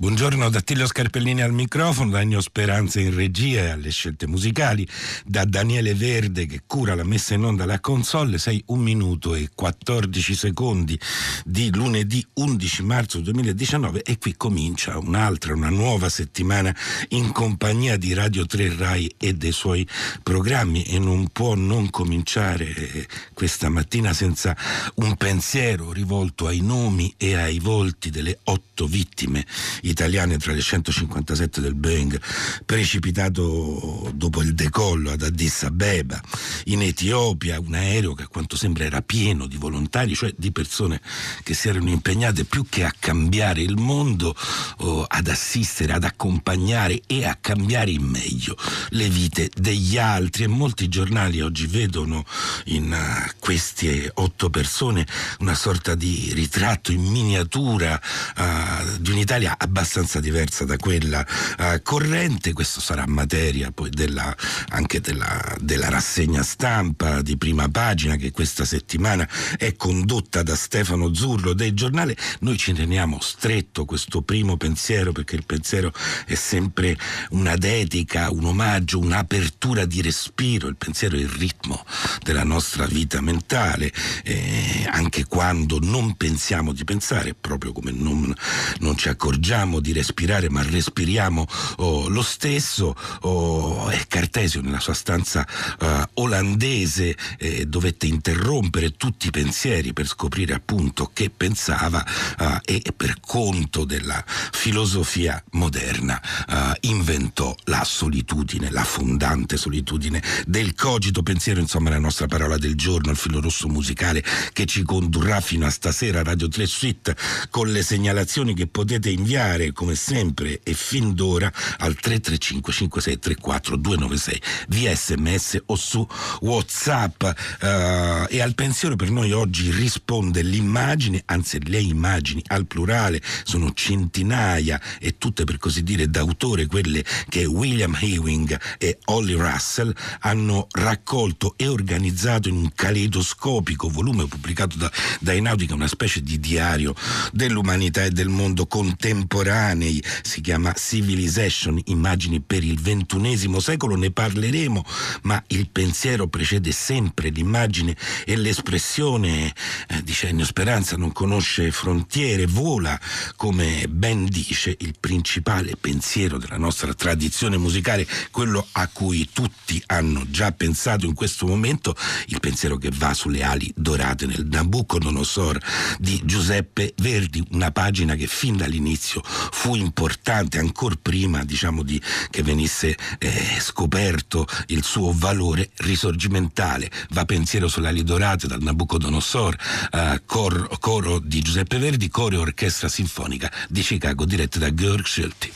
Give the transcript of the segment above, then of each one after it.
Buongiorno da Attilio Scarpellini al microfono, da Ennio Speranza in regia e alle scelte musicali, da Daniele Verde che cura la messa in onda alla console, 6 1 minuto e 14 secondi di lunedì 11 marzo 2019 e qui comincia un'altra, una nuova settimana in compagnia di Radio 3 Rai e dei suoi programmi. E non può non cominciare questa mattina senza un pensiero rivolto ai nomi e ai volti delle otto vittime italiane tra le 157 del Boeing precipitato dopo il decollo ad Addis Abeba in Etiopia, un aereo che a quanto sembra era pieno di volontari, cioè di persone che si erano impegnate più che a cambiare il mondo, oh, ad assistere, ad accompagnare e a cambiare in meglio le vite degli altri. E molti giornali oggi vedono in uh, queste otto persone una sorta di ritratto in miniatura uh, di un'Italia abbastanza abbastanza diversa da quella uh, corrente, questo sarà materia poi della, anche della, della, rassegna stampa di prima pagina che questa settimana è condotta da Stefano Zurlo del giornale. Noi ci teniamo stretto questo primo pensiero perché il pensiero è sempre una dedica, un omaggio, un'apertura di respiro, il pensiero è il ritmo della nostra vita mentale, eh, anche quando non pensiamo di pensare, proprio come non, non ci accorgiamo smettiamo di respirare ma respiriamo oh, lo stesso. Oh, è Cartesio nella sua stanza uh, olandese eh, dovette interrompere tutti i pensieri per scoprire appunto che pensava uh, e per conto della filosofia moderna uh, inventò la solitudine, la fondante solitudine del cogito pensiero, insomma la nostra parola del giorno, il filo rosso musicale che ci condurrà fino a stasera Radio 3 Suite con le segnalazioni che potete inviare chiamare come sempre e fin d'ora al 335 5634 296 via sms o su whatsapp. Uh, e al pensiero per noi oggi risponde l'immagine anzi le immagini al plurale sono centinaia e tutte per così dire d'autore quelle che William Ewing e Holly Russell hanno raccolto e organizzato in un caleidoscopico volume pubblicato da, da Enautica una specie di diario dell'umanità e del mondo contemporaneo contemporanei, si chiama Civilization, immagini per il ventunesimo secolo, ne parleremo, ma il pensiero precede sempre l'immagine e l'espressione, eh, dice Ennio Speranza, non conosce frontiere, vola, come ben dice il principale pensiero della nostra tradizione musicale, quello a cui tutti hanno già pensato in questo momento, il pensiero che va sulle ali dorate nel Nabucodonosor di Giuseppe Verdi, una pagina che fin dall'inizio fu importante ancora prima diciamo, di, che venisse eh, scoperto il suo valore risorgimentale. Va pensiero sulle ali dorate dal Nabucodonosor, eh, cor, coro di Giuseppe Verdi, coro e orchestra sinfonica di Chicago dirette da Georg Schulti.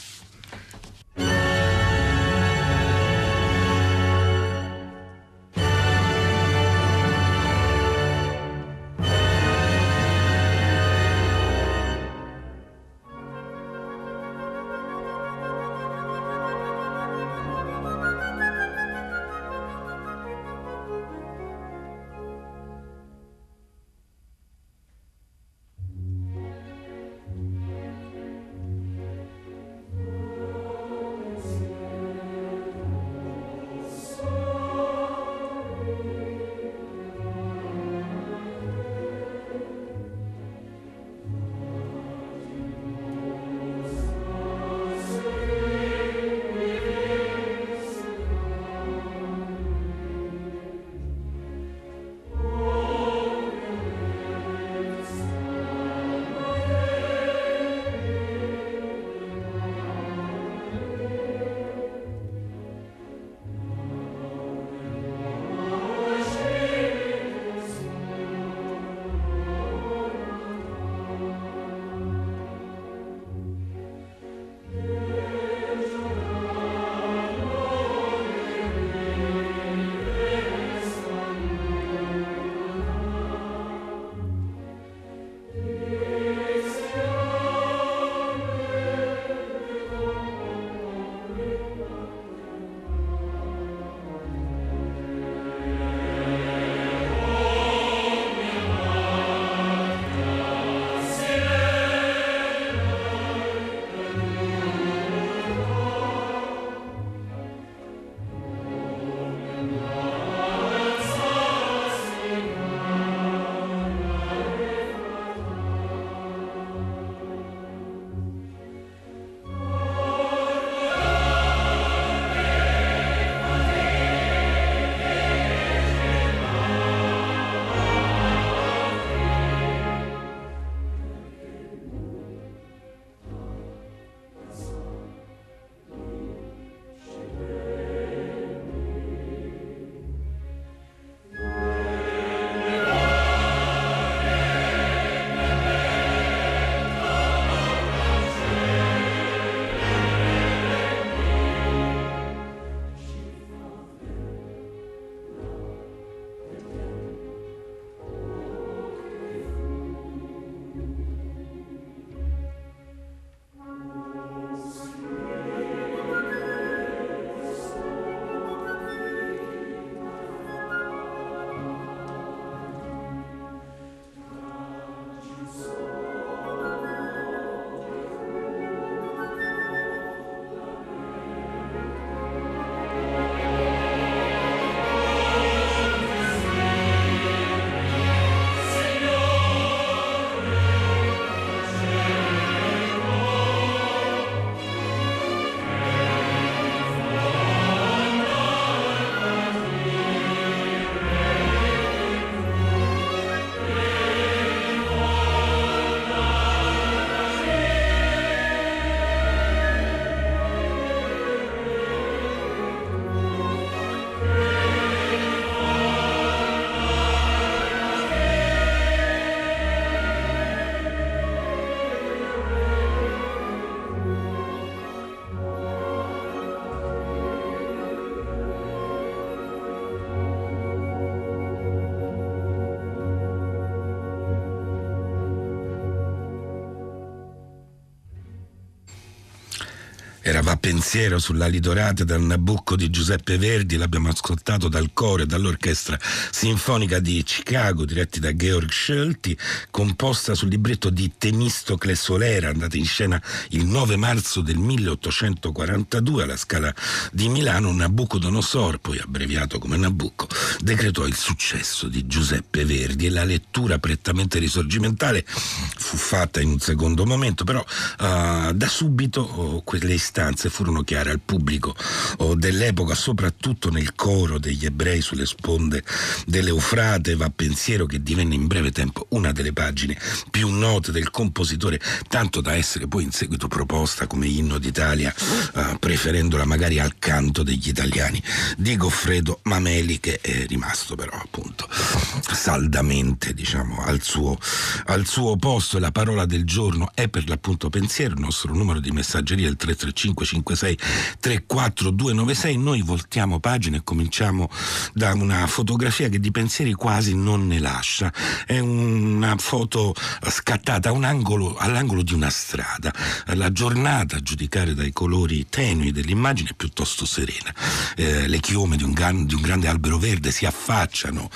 Era Va pensiero sull'ali dorate dal Nabucco di Giuseppe Verdi, l'abbiamo ascoltato dal coro e dall'orchestra sinfonica di Chicago, diretti da Georg Schelti, composta sul libretto di Temistocle Solera, andata in scena il 9 marzo del 1842 alla Scala di Milano. Nabucodonosor, poi abbreviato come Nabucco, decretò il successo di Giuseppe Verdi e la lettura prettamente risorgimentale fu fatta in un secondo momento, però uh, da subito oh, quelle istanze furono chiare al pubblico oh, dell'epoca, soprattutto nel coro degli ebrei sulle sponde dell'Eufrate, va pensiero che divenne in breve tempo una delle pagine più note del compositore, tanto da essere poi in seguito proposta come inno d'Italia, uh, preferendola magari al canto degli italiani di Goffredo Mameli, che è rimasto però appunto saldamente diciamo, al, suo, al suo posto. La parola del giorno è per l'appunto pensiero, il nostro numero di messaggeria è il 335 56 34 296. Noi voltiamo pagina e cominciamo da una fotografia che di pensieri quasi non ne lascia. È una foto scattata un angolo, all'angolo di una strada. La giornata, a giudicare dai colori tenui dell'immagine, è piuttosto serena. Eh, le chiome di un, gran, di un, grande albero verde si affacciano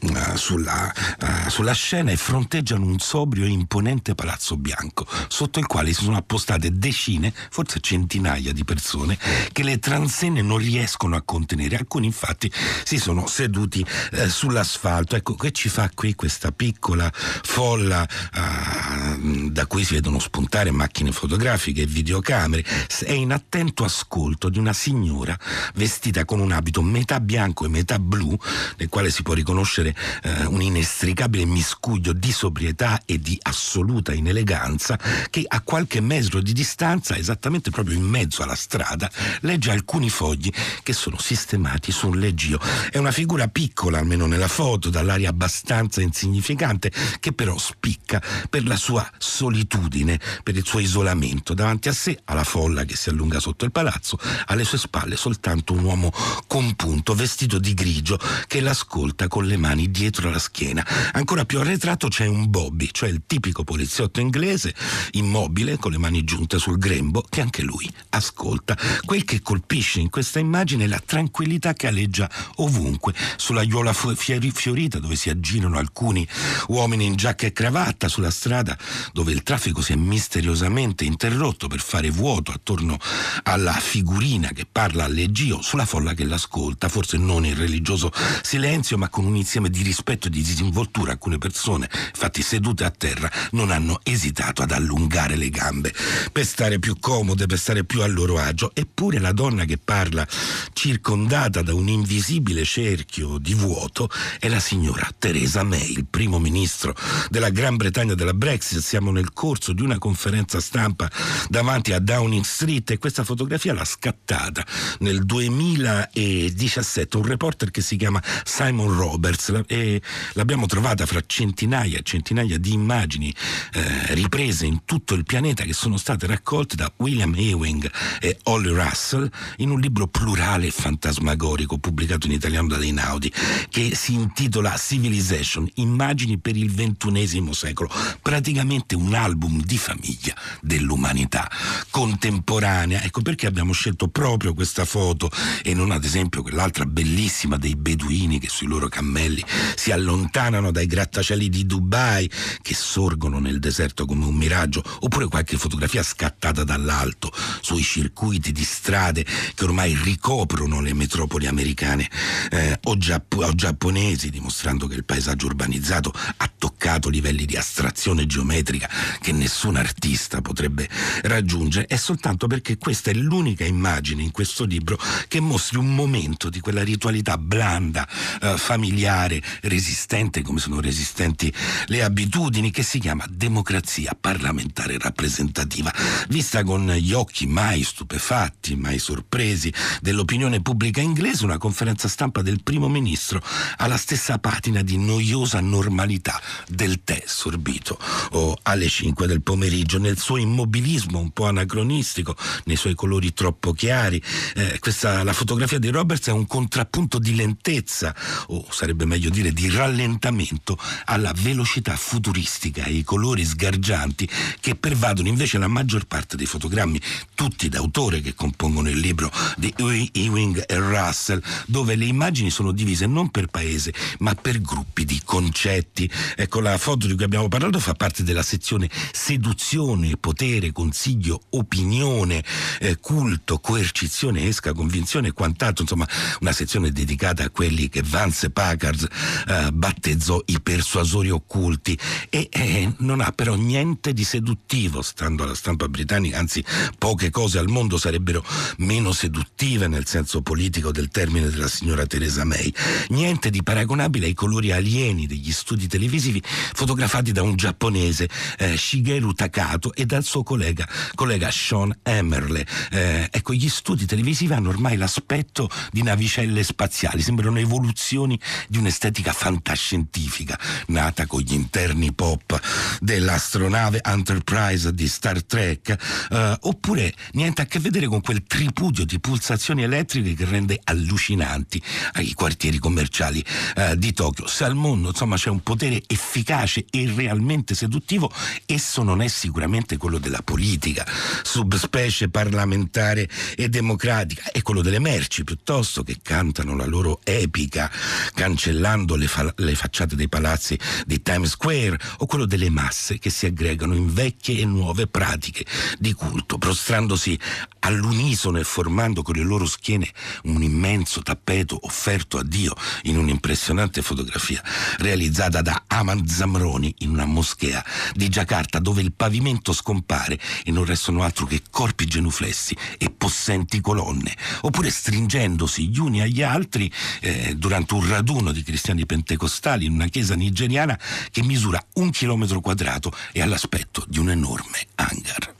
uh, sulla, uh, sulla scena e fronteggiano un sobrio e imponente palazzo bianco, sotto il quale si sono appostate decine, forse centinaia di persone che le transenne non riescono a contenere. Alcuni infatti si sono seduti eh, sull'asfalto. Ecco, che ci fa qui questa piccola folla eh, da cui si vedono spuntare macchine fotografiche e videocamere. È in attento ascolto di una signora vestita con un abito metà bianco e metà blu, nel quale si può riconoscere eh, un inestricabile miscuglio di sobrietà e di assoluta ineleganza, che a qualche metro di distanza, esattamente proprio in mezzo alla strada, legge alcuni fogli che sono sistemati su un leggio. È una figura piccola, almeno nella foto, dall'aria abbastanza insignificante, che però spicca per la sua solitudine, per il suo isolamento. Davanti a sé, alla folla che si allunga sotto il palazzo, alle sue spalle soltanto un uomo compunto, vestito di grigio, che l'ascolta con le mani dietro la schiena. Ancora più arretrato c'è un Bobby, cioè il tipico poliziotto inglese, immobile, con le mani giunte sul grembo, che anche lui ascolta. Quel che colpisce in questa immagine è la tranquillità che aleggia ovunque, sulla aiuola fiorita dove si aggirano alcuni uomini in giacca e cravatta, sulla strada dove il traffico si è misteriosamente interrotto per fare vuoto attorno alla figurina che parla all'Egio, sulla folla che l'ascolta, forse non in religioso silenzio, ma con un insieme di rispetto e di disinvoltura. Alcune persone, infatti sedute a terra, non hanno esitato ad allungare le gambe per stare più comode, per stare più a loro agio. Eppure la donna che parla, circondata da un invisibile cerchio di vuoto, è la signora Theresa May, il primo ministro della Gran Bretagna della Brexit. Siamo nel corso di una conferenza stampa davanti a Downing Street e questa fotografia l'ha scattata nel 2017 un reporter che si chiama Simon Roberts e l'abbiamo trovata fra centinaia e centinaia di immagini eh, riprese in tutto il pianeta che sono state raccolte da William Ewing e Holly Russell in un libro plurale e fantasmagorico pubblicato in italiano da Einaudi che si intitola Civilization, immagini per il ventunesimo secolo, praticamente un album di famiglia dell'umanità contemporanea. Ecco perché abbiamo scelto proprio questa foto e non ad esempio quell'altra bellissima dei beduini che sui loro cammelli si allontanano dai grattacieli di Dubai che sorgono nel deserto come un miraggio, oppure qualche fotografia scattata dall'alto sui circuiti di strade che ormai ricoprono le metropoli americane. Eh, o, giapp- o giapponesi, dimostrando che il paesaggio urbanizzato ha toccato livelli di astrazione geometrica che nessun artista potrebbe raggiungere, è soltanto perché questa è l'unica immagine in questo libro che mostri un momento di quella ritualità blanda, eh, familiare, resistente come sono resistenti le abitudini, che si chiama democrazia parlamentare rappresentativa, vista con gli occhi mai stupefatti, mai sorpresi dell'opinione pubblica inglese, una conferenza stampa del primo ministro alla stessa patina di noiosa normalità del tè sorbito o alle 5 del pomeriggio, nel suo immobilismo un po' anacronistico, nei suoi colori troppo chiari. Eh, questa, la fotografia di Roberts è un contrappunto di lentezza, o sarebbe meglio dire di rallentamento, alla velocità futuristica e ai colori sgargianti che pervadono invece la maggior parte dei fotogrammi tutti d'autore che compongono il libro di Ewing e Russell, dove le immagini sono divise non per paese ma per gruppi di concetti. Ecco, la foto di cui abbiamo parlato fa parte della sezione seduzione, potere, consiglio, opinione, eh, culto, coercizione, esca, convinzione e quant'altro, insomma una sezione dedicata a quelli che Vance Packard eh, battezzò i persuasori occulti e eh, non ha però niente di seduttivo, stando alla stampa britannica, anzi poche al mondo sarebbero meno seduttive nel senso politico del termine della signora Teresa May, niente di paragonabile ai colori alieni degli studi televisivi fotografati da un giapponese, eh, Shigeru Takato, e dal suo collega, collega Sean Emmerle. Eh, ecco, gli studi televisivi hanno ormai l'aspetto di navicelle spaziali, sembrano evoluzioni di un'estetica fantascientifica, nata con gli interni pop dell'astronave Enterprise di Star Trek, eh, oppure niente a che vedere con quel tripudio di pulsazioni elettriche che rende allucinanti i quartieri commerciali eh, di Tokyo. Se al mondo insomma c'è un potere efficace e realmente seduttivo, esso non è sicuramente quello della politica, subspecie parlamentare e democratica, è quello delle merci piuttosto che cantano la loro epica cancellando le, fa- le facciate dei palazzi di Times Square o quello delle masse che si aggregano in vecchie e nuove pratiche di culto, prostrandosi all'unisono e formando con le loro schiene un immenso tappeto offerto a Dio in un'impressionante fotografia realizzata da Aman Zamroni in una moschea di Giacarta dove il pavimento scompare e non restano altro che corpi genuflessi e possenti colonne, oppure stringendosi gli uni agli altri eh, durante un raduno di cristiani pentecostali in una chiesa nigeriana che misura un chilometro quadrato e ha l'aspetto di un enorme hangar.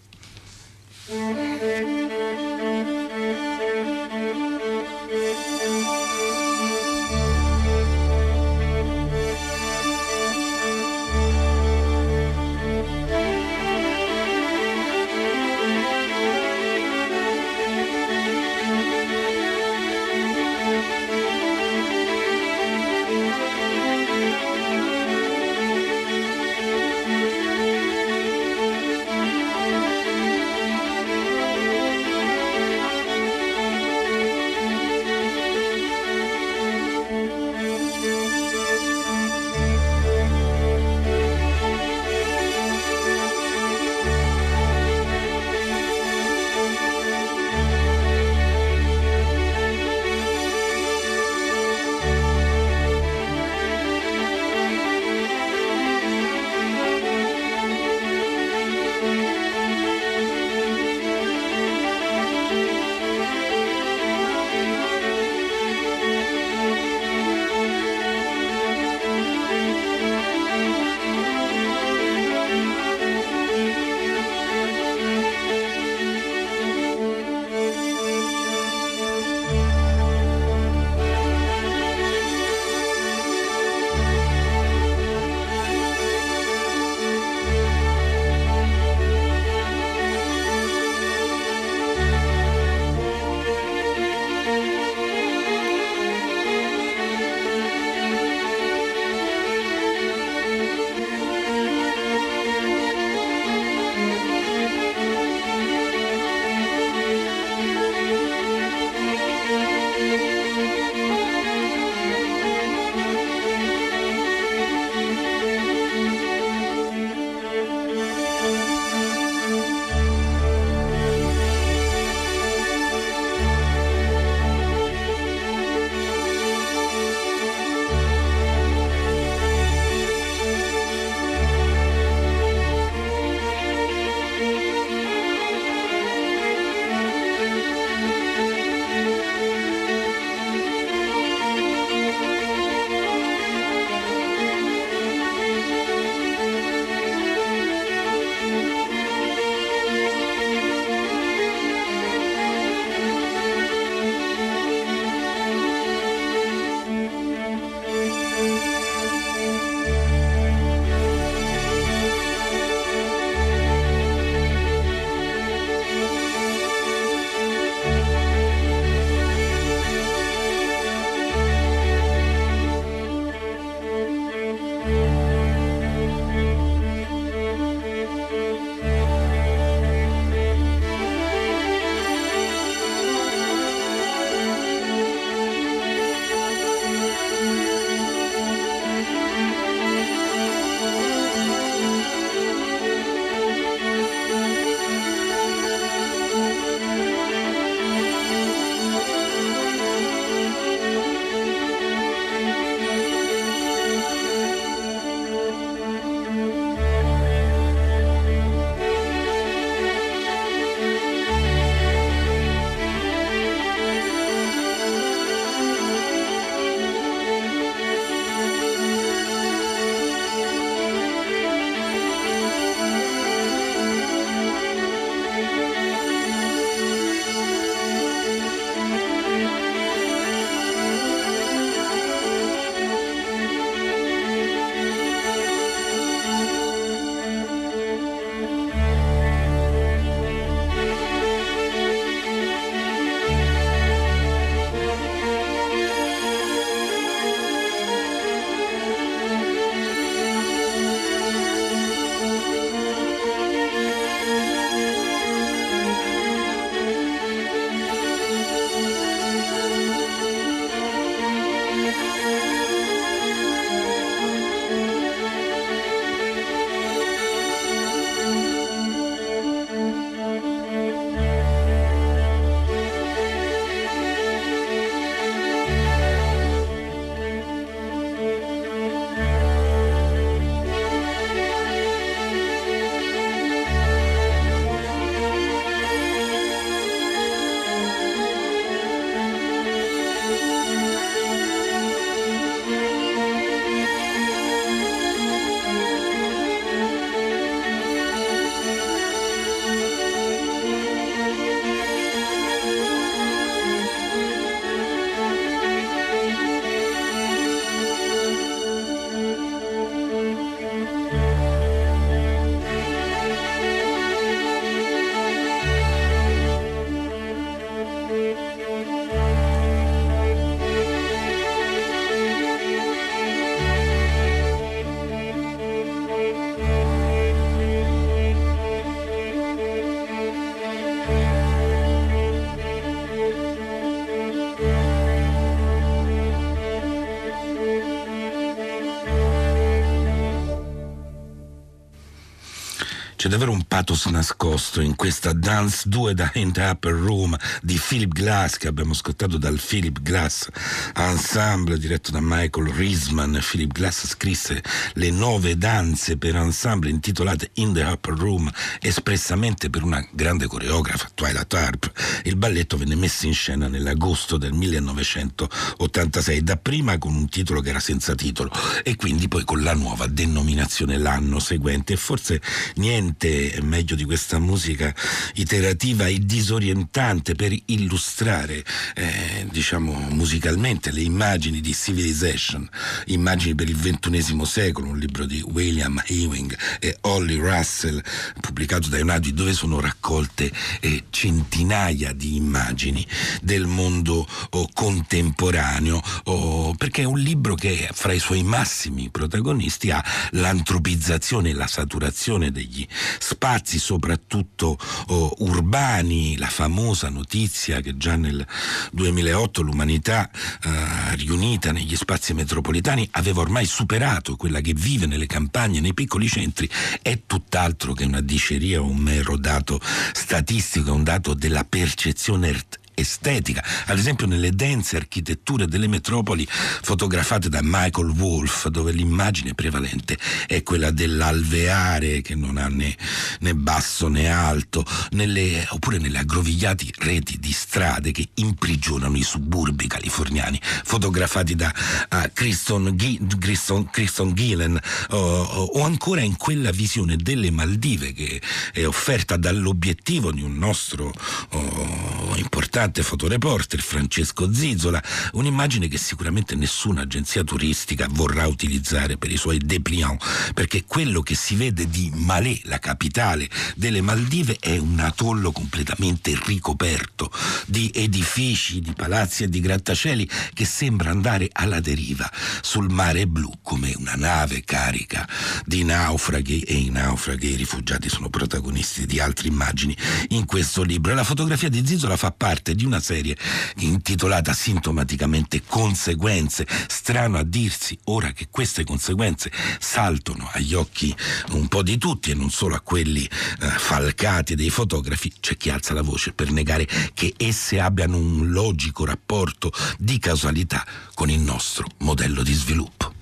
C'è davvero un pathos nascosto in questa Dance 2 da the Upper Room di Philip Glass che abbiamo ascoltato dal Philip Glass Ensemble diretto da Michael Riesman. Philip Glass scrisse le nove danze per ensemble intitolate In the Upper Room espressamente per una grande coreografa, Twilight Harp. Il balletto venne messo in scena nell'agosto del 1986, dapprima con un titolo che era senza titolo e quindi poi con la nuova denominazione l'anno seguente e forse niente meglio di questa musica iterativa e disorientante per illustrare eh, diciamo musicalmente le immagini di Civilization, immagini per il ventunesimo secolo, un libro di William Ewing e Holly Russell pubblicato da Eunadi dove sono raccolte eh, centinaia di immagini del mondo oh, contemporaneo oh, perché è un libro che fra i suoi massimi protagonisti ha l'antropizzazione e la saturazione degli spazi soprattutto oh, urbani, la famosa notizia che già nel 2008 l'umanità eh, riunita negli spazi metropolitani aveva ormai superato quella che vive nelle campagne, nei piccoli centri, è tutt'altro che una diceria o un mero dato statistico, è un dato della percezione estetica, ad esempio nelle dense architetture delle metropoli fotografate da Michael Wolff, dove l'immagine prevalente è quella dell'alveare che non ha né, né basso né alto, nelle, oppure nelle aggrovigliate reti di strade che imprigionano i suburbi californiani, fotografati da uh, Kristen, Kristen, Gillen, o, o ancora in quella visione delle Maldive che è offerta dall'obiettivo di un nostro oh, importante importante fotoreporter Francesco Zizzola, un'immagine che sicuramente nessuna agenzia turistica vorrà utilizzare per i suoi dépliant, perché quello che si vede di Malé, la capitale delle Maldive, è un atollo completamente ricoperto di edifici, di palazzi e di grattacieli che sembra andare alla deriva sul mare blu come una nave carica di naufraghi e i naufraghi e i rifugiati sono protagonisti di altre immagini in questo libro. La fotografia di Zizzola fa parte di una serie intitolata sintomaticamente Conseguenze. Strano a dirsi ora che queste conseguenze saltano agli occhi un po' di tutti e non solo a quelli eh, falcati dei fotografi, c'è chi alza la voce per negare che esse abbiano un logico rapporto di causalità con il nostro modello di sviluppo.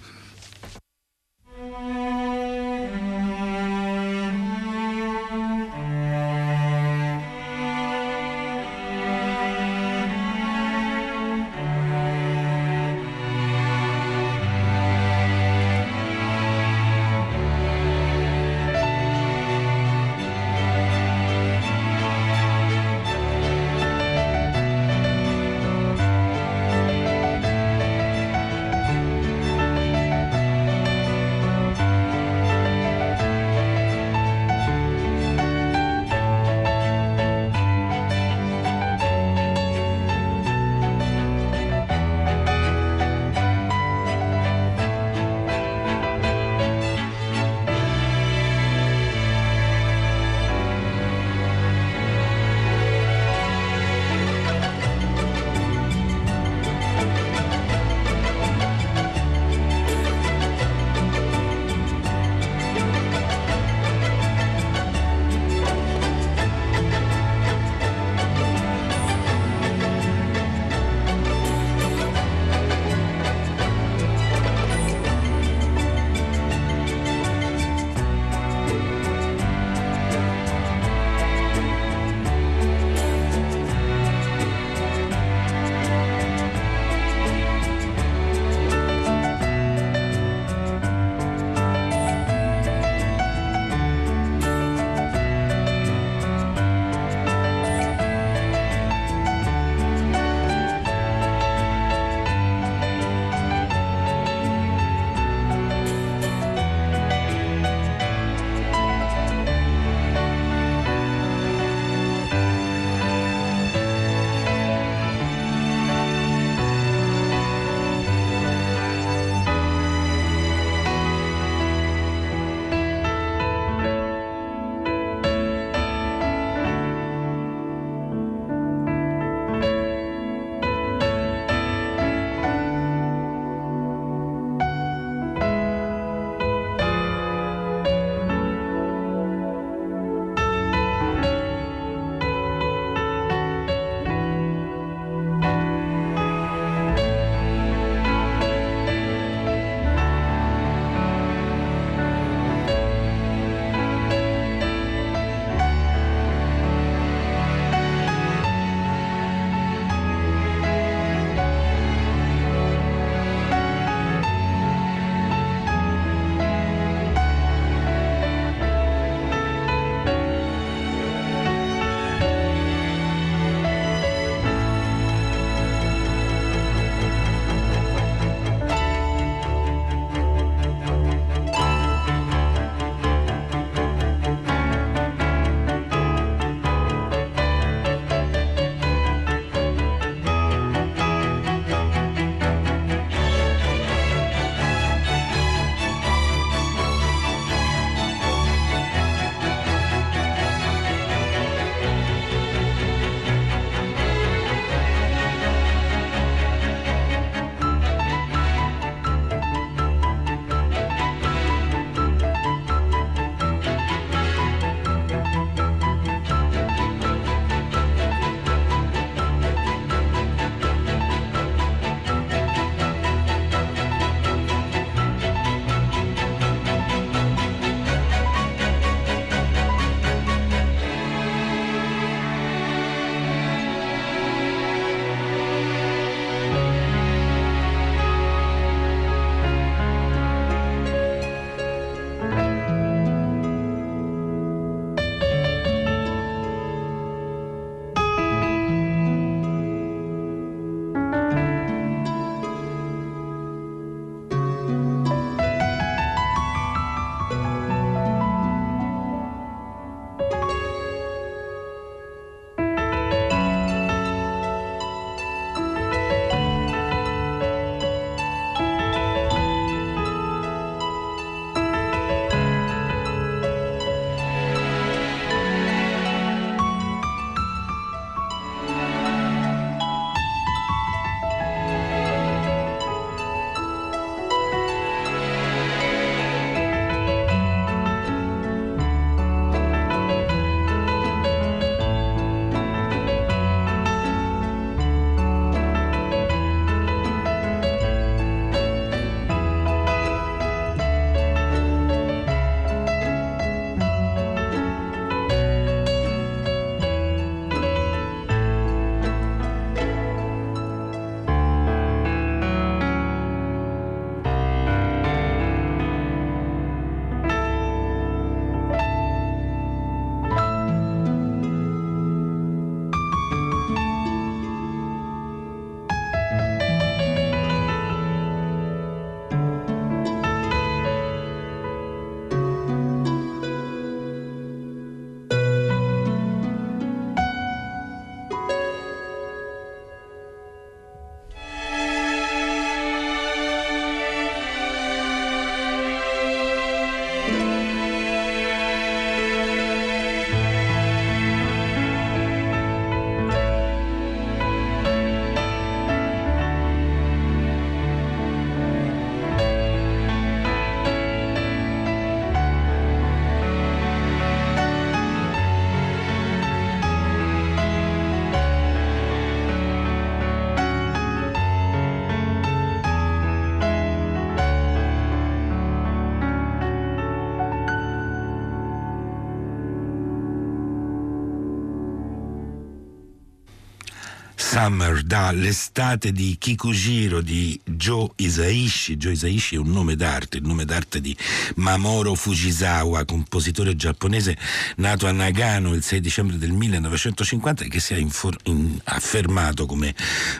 Summer dall'estate di Kikujiro di Joe Isaishi. Joe Isaishi è un nome d'arte, il nome d'arte di Mamoru Fujisawa, compositore giapponese nato a Nagano il 6 dicembre del 1950 e che si è infor- in- affermato come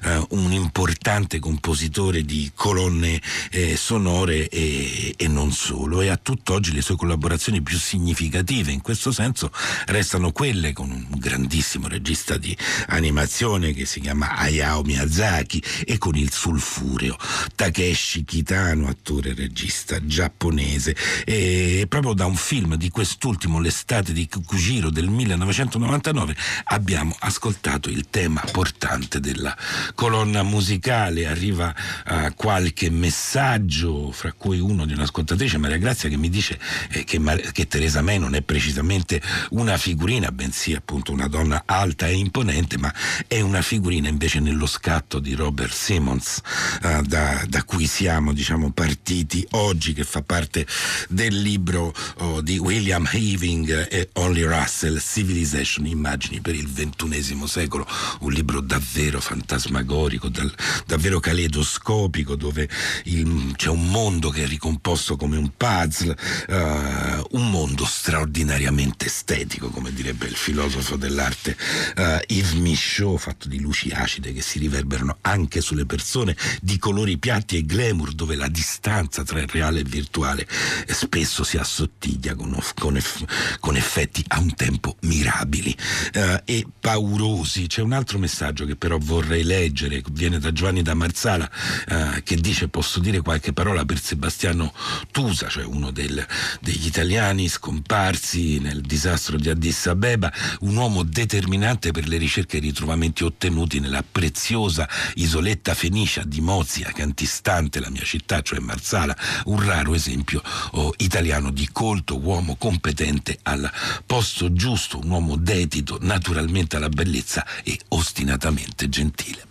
uh, un importante compositore di colonne eh, sonore e, e non solo. E a tutt'oggi le sue collaborazioni più significative in questo senso restano quelle con un grandissimo regista di animazione che si chiama Hayao Miyazaki e con il sulfureo Takeshi Kitano, attore e regista giapponese. E proprio da un film di quest'ultimo, L'estate di Kukujiro del 1999, abbiamo ascoltato il tema portante della colonna musicale. Arriva uh, qualche messaggio, fra cui uno di un'ascoltatrice, Maria Grazia, che mi dice eh, che, Mar- che Teresa May non è precisamente una figurina, bensì appunto una donna alta e imponente, ma è una figurina figurina invece nello scatto di Robert Simmons, uh, da, da, cui siamo diciamo, partiti oggi, che fa parte del libro oh, di William Having e Only Russell, Civilization, Immagini per il XXI secolo, un libro davvero fantasmagorico, dal, davvero caleidoscopico, dove il, c'è un mondo che è ricomposto come un puzzle, uh, un mondo straordinariamente estetico, come direbbe il filosofo dell'arte uh, Yves Michaud, fatto di luci acide che si riverberano anche sulle persone, di colori piatti e glamour dove la distanza tra il reale e il virtuale spesso si assottiglia con, con, con effetti a un tempo mirabili uh, e paurosi. C'è un altro messaggio che però vorrei leggere, viene da Giovanni da Marzala uh, che dice posso dire qualche parola per Sebastiano Tusa, cioè uno del, degli italiani scomparsi nel disastro di Addis Abeba, un uomo determinante per le ricerche e i ritrovamenti ottenuti ottenuti nella preziosa isoletta fenicia di Mozia, che antistante la mia città, cioè Marsala, un raro esempio oh, italiano di colto, uomo competente al posto giusto, un uomo dedito naturalmente alla bellezza e ostinatamente gentile.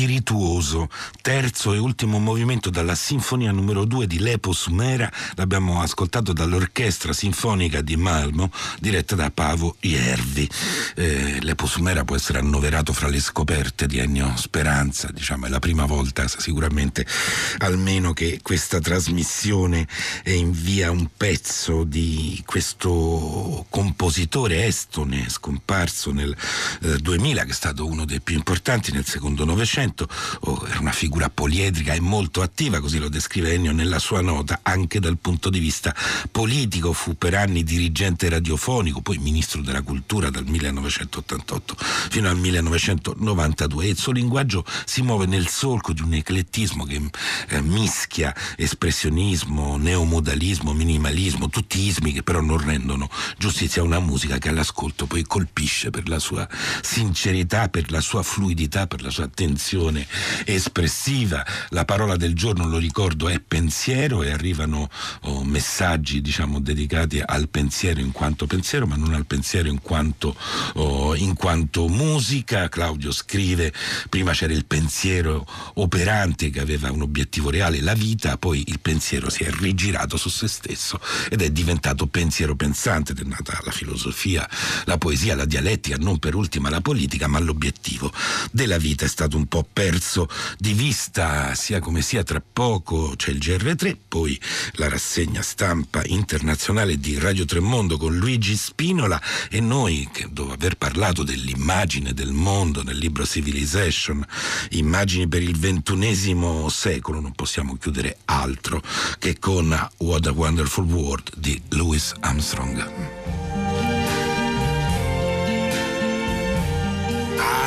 Spirituoso, terzo e ultimo movimento dalla Sinfonia numero 2 di Lepos Mera, l'abbiamo ascoltato dall'Orchestra Sinfonica di Malmo, diretta da Pavo Iervi. Eh, Lepos Mera può essere annoverato fra le scoperte di Ennio Speranza, diciamo, è la prima volta sicuramente almeno che questa trasmissione invia un pezzo di questo compositore estone scomparso nel eh, 2000, che è stato uno dei più importanti nel secondo Novecento, oh, era una figura poliedrica e molto attiva, così lo descrive Ennio nella sua nota, anche dal punto di vista politico, fu per anni dirigente radiofonico, poi ministro della cultura dal 1988 fino al 1992 e il suo linguaggio si muove nel solco di un eclettismo che eh, mischia espressionismo, neomodalismo, minimalismo, tutti ismi che però non rendono giustizia a una musica che all'ascolto poi colpisce per la sua sincerità, per la sua fluidità, per la sua attenzione espressiva. La parola del giorno, lo ricordo, è pensiero e arrivano oh, messaggi diciamo dedicati al pensiero in quanto pensiero, ma non al pensiero in quanto, oh, in quanto musica. Claudio scrive, prima c'era il pensiero operante che aveva un obiettivo reale, la vita, poi il pensiero si è rigirato su se stesso ed è diventato pensiero pensante, è nata la filosofia, la poesia, la dialettica, non per ultima la politica, ma l'obiettivo della vita è stato un po' perso di vista, sia come sia tra poco c'è il GR3, poi la rassegna stampa internazionale di Radio Tremondo con Luigi Spinola e noi, che dopo aver parlato dell'immagine del mondo nel libro Civilization, immagini per il ventunesimo secolo, non possiamo chiudere altro che con What a Wonderful World di Louis Armstrong.